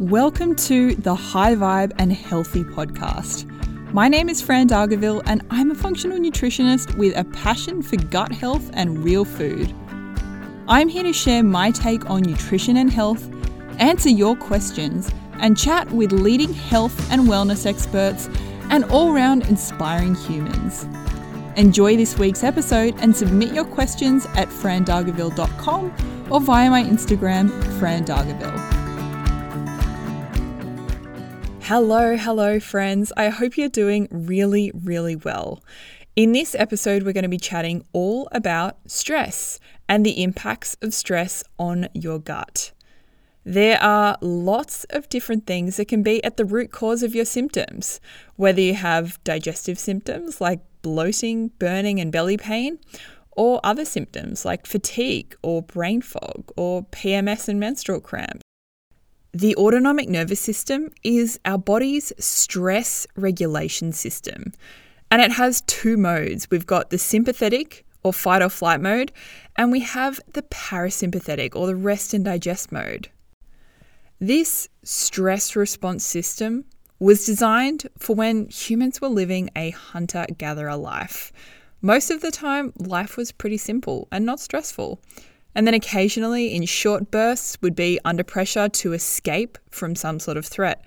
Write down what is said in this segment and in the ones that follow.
Welcome to the High Vibe and Healthy podcast. My name is Fran Dargaville, and I'm a functional nutritionist with a passion for gut health and real food. I'm here to share my take on nutrition and health, answer your questions, and chat with leading health and wellness experts and all round inspiring humans. Enjoy this week's episode and submit your questions at frandargaville.com or via my Instagram, frandargaville. Hello, hello, friends. I hope you're doing really, really well. In this episode, we're going to be chatting all about stress and the impacts of stress on your gut. There are lots of different things that can be at the root cause of your symptoms, whether you have digestive symptoms like bloating, burning, and belly pain, or other symptoms like fatigue or brain fog or PMS and menstrual cramps. The autonomic nervous system is our body's stress regulation system, and it has two modes. We've got the sympathetic or fight or flight mode, and we have the parasympathetic or the rest and digest mode. This stress response system was designed for when humans were living a hunter gatherer life. Most of the time, life was pretty simple and not stressful and then occasionally in short bursts would be under pressure to escape from some sort of threat,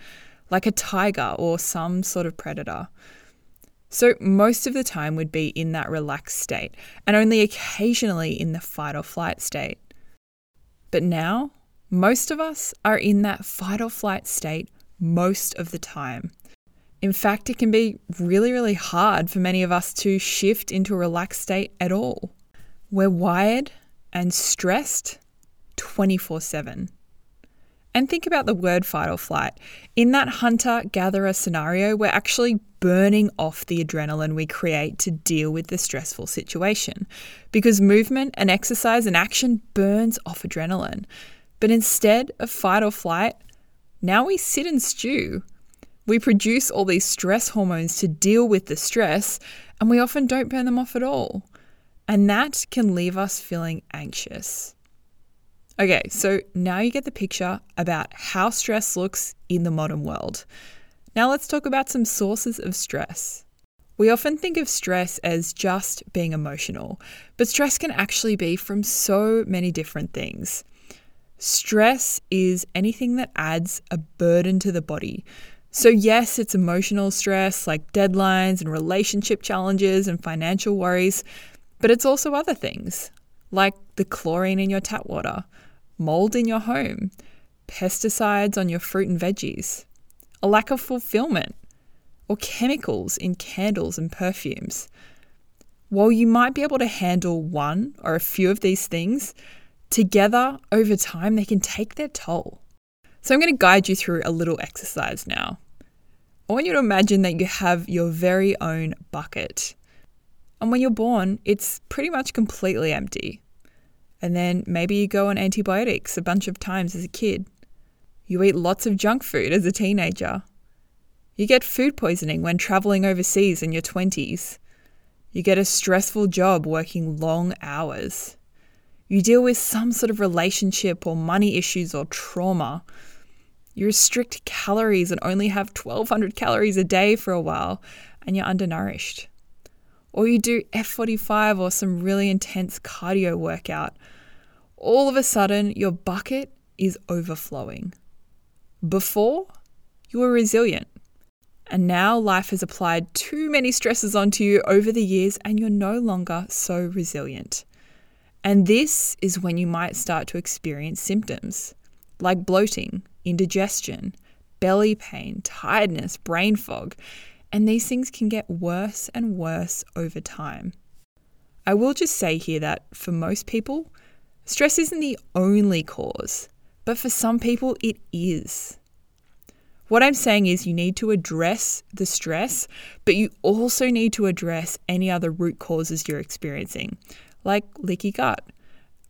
like a tiger or some sort of predator. So, most of the time would be in that relaxed state, and only occasionally in the fight or flight state. But now, most of us are in that fight or flight state most of the time. In fact, it can be really, really hard for many of us to shift into a relaxed state at all. We're wired and stressed 24 7. And think about the word fight or flight. In that hunter gatherer scenario, we're actually burning off the adrenaline we create to deal with the stressful situation because movement and exercise and action burns off adrenaline. But instead of fight or flight, now we sit and stew. We produce all these stress hormones to deal with the stress, and we often don't burn them off at all. And that can leave us feeling anxious. Okay, so now you get the picture about how stress looks in the modern world. Now let's talk about some sources of stress. We often think of stress as just being emotional, but stress can actually be from so many different things. Stress is anything that adds a burden to the body. So, yes, it's emotional stress like deadlines and relationship challenges and financial worries, but it's also other things, like the chlorine in your tap water, mold in your home, pesticides on your fruit and veggies, a lack of fulfillment, or chemicals in candles and perfumes. While you might be able to handle one or a few of these things, together over time they can take their toll. So I'm going to guide you through a little exercise now. I want you to imagine that you have your very own bucket. And when you're born, it's pretty much completely empty. And then maybe you go on antibiotics a bunch of times as a kid. You eat lots of junk food as a teenager. You get food poisoning when traveling overseas in your 20s. You get a stressful job working long hours. You deal with some sort of relationship or money issues or trauma. You restrict calories and only have 1200 calories a day for a while, and you're undernourished or you do F45 or some really intense cardio workout, all of a sudden your bucket is overflowing. Before, you were resilient. And now life has applied too many stresses onto you over the years and you're no longer so resilient. And this is when you might start to experience symptoms like bloating, indigestion, belly pain, tiredness, brain fog, and these things can get worse and worse over time. I will just say here that for most people, stress isn't the only cause, but for some people, it is. What I'm saying is, you need to address the stress, but you also need to address any other root causes you're experiencing, like leaky gut,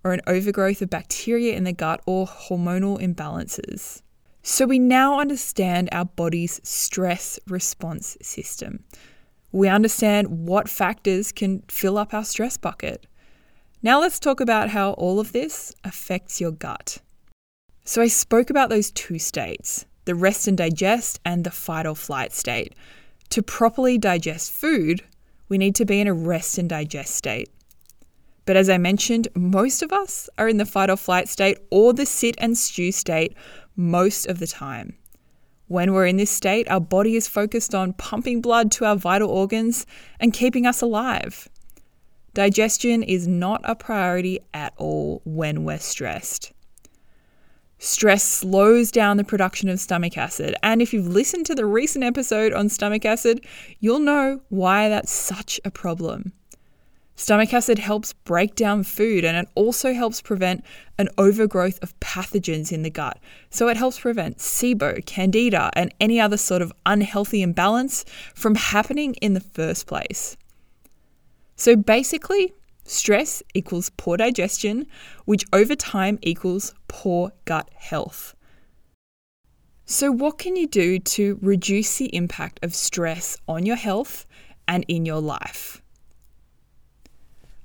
or an overgrowth of bacteria in the gut, or hormonal imbalances. So we now understand our body's stress response system. We understand what factors can fill up our stress bucket. Now let's talk about how all of this affects your gut. So I spoke about those two states the rest and digest, and the fight or flight state. To properly digest food, we need to be in a rest and digest state. But as I mentioned, most of us are in the fight or flight state or the sit and stew state most of the time. When we're in this state, our body is focused on pumping blood to our vital organs and keeping us alive. Digestion is not a priority at all when we're stressed. Stress slows down the production of stomach acid. And if you've listened to the recent episode on stomach acid, you'll know why that's such a problem. Stomach acid helps break down food and it also helps prevent an overgrowth of pathogens in the gut. So it helps prevent SIBO, candida, and any other sort of unhealthy imbalance from happening in the first place. So basically, Stress equals poor digestion, which over time equals poor gut health. So, what can you do to reduce the impact of stress on your health and in your life?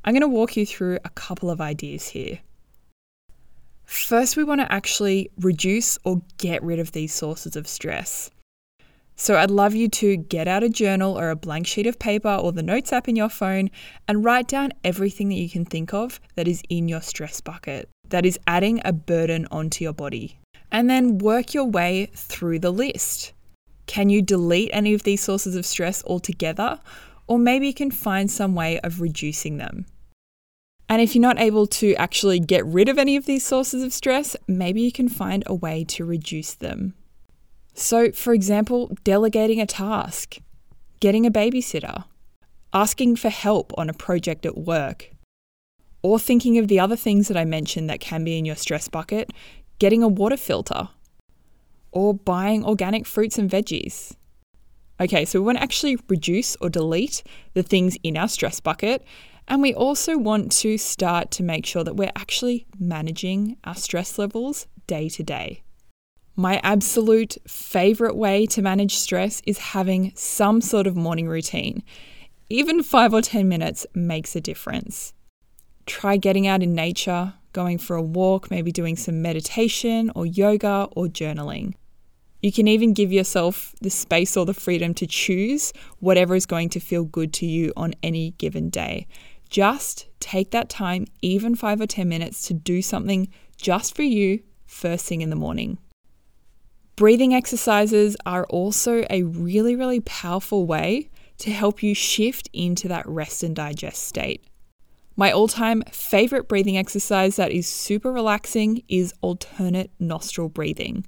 I'm going to walk you through a couple of ideas here. First, we want to actually reduce or get rid of these sources of stress. So I'd love you to get out a journal or a blank sheet of paper or the notes app in your phone and write down everything that you can think of that is in your stress bucket, that is adding a burden onto your body. And then work your way through the list. Can you delete any of these sources of stress altogether? Or maybe you can find some way of reducing them. And if you're not able to actually get rid of any of these sources of stress, maybe you can find a way to reduce them. So, for example, delegating a task, getting a babysitter, asking for help on a project at work, or thinking of the other things that I mentioned that can be in your stress bucket, getting a water filter, or buying organic fruits and veggies. Okay, so we want to actually reduce or delete the things in our stress bucket. And we also want to start to make sure that we're actually managing our stress levels day to day. My absolute favorite way to manage stress is having some sort of morning routine. Even five or 10 minutes makes a difference. Try getting out in nature, going for a walk, maybe doing some meditation or yoga or journaling. You can even give yourself the space or the freedom to choose whatever is going to feel good to you on any given day. Just take that time, even five or 10 minutes, to do something just for you first thing in the morning. Breathing exercises are also a really, really powerful way to help you shift into that rest and digest state. My all time favorite breathing exercise that is super relaxing is alternate nostril breathing.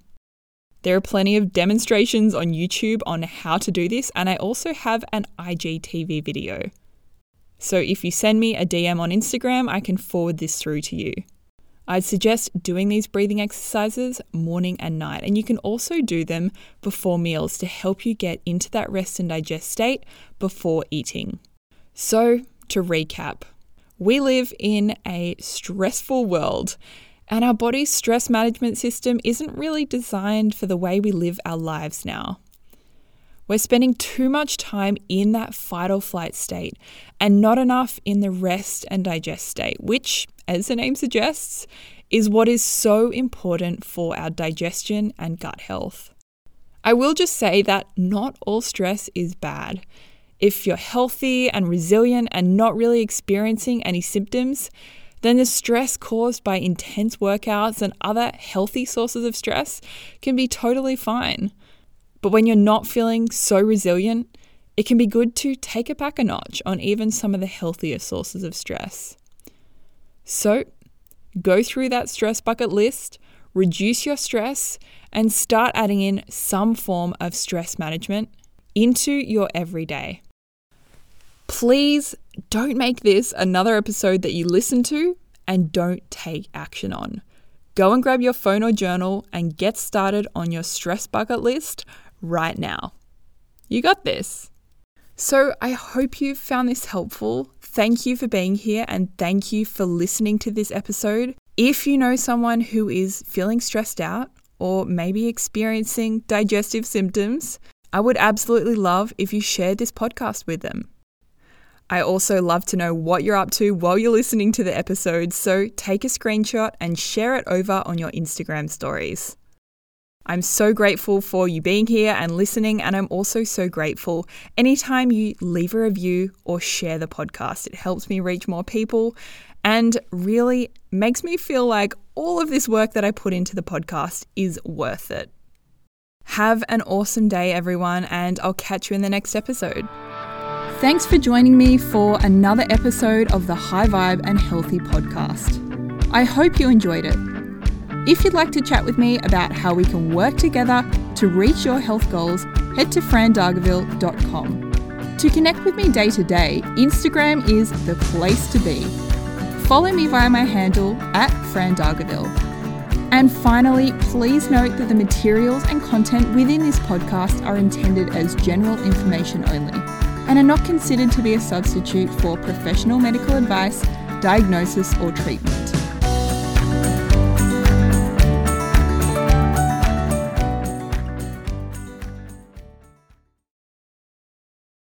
There are plenty of demonstrations on YouTube on how to do this, and I also have an IGTV video. So if you send me a DM on Instagram, I can forward this through to you. I'd suggest doing these breathing exercises morning and night, and you can also do them before meals to help you get into that rest and digest state before eating. So, to recap, we live in a stressful world, and our body's stress management system isn't really designed for the way we live our lives now. We're spending too much time in that fight or flight state and not enough in the rest and digest state, which, as the name suggests, is what is so important for our digestion and gut health. I will just say that not all stress is bad. If you're healthy and resilient and not really experiencing any symptoms, then the stress caused by intense workouts and other healthy sources of stress can be totally fine. But when you're not feeling so resilient, it can be good to take it back a notch on even some of the healthier sources of stress. So, go through that stress bucket list, reduce your stress, and start adding in some form of stress management into your everyday. Please don't make this another episode that you listen to and don't take action on. Go and grab your phone or journal and get started on your stress bucket list right now. You got this. So, I hope you found this helpful. Thank you for being here and thank you for listening to this episode. If you know someone who is feeling stressed out or maybe experiencing digestive symptoms, I would absolutely love if you shared this podcast with them. I also love to know what you're up to while you're listening to the episode, so take a screenshot and share it over on your Instagram stories. I'm so grateful for you being here and listening, and I'm also so grateful anytime you leave a review or share the podcast. It helps me reach more people and really makes me feel like all of this work that I put into the podcast is worth it. Have an awesome day, everyone, and I'll catch you in the next episode. Thanks for joining me for another episode of the High Vibe and Healthy podcast. I hope you enjoyed it. If you'd like to chat with me about how we can work together to reach your health goals, head to frandargaville.com. To connect with me day to day, Instagram is the place to be. Follow me via my handle at frandargaville. And finally, please note that the materials and content within this podcast are intended as general information only and are not considered to be a substitute for professional medical advice, diagnosis, or treatment.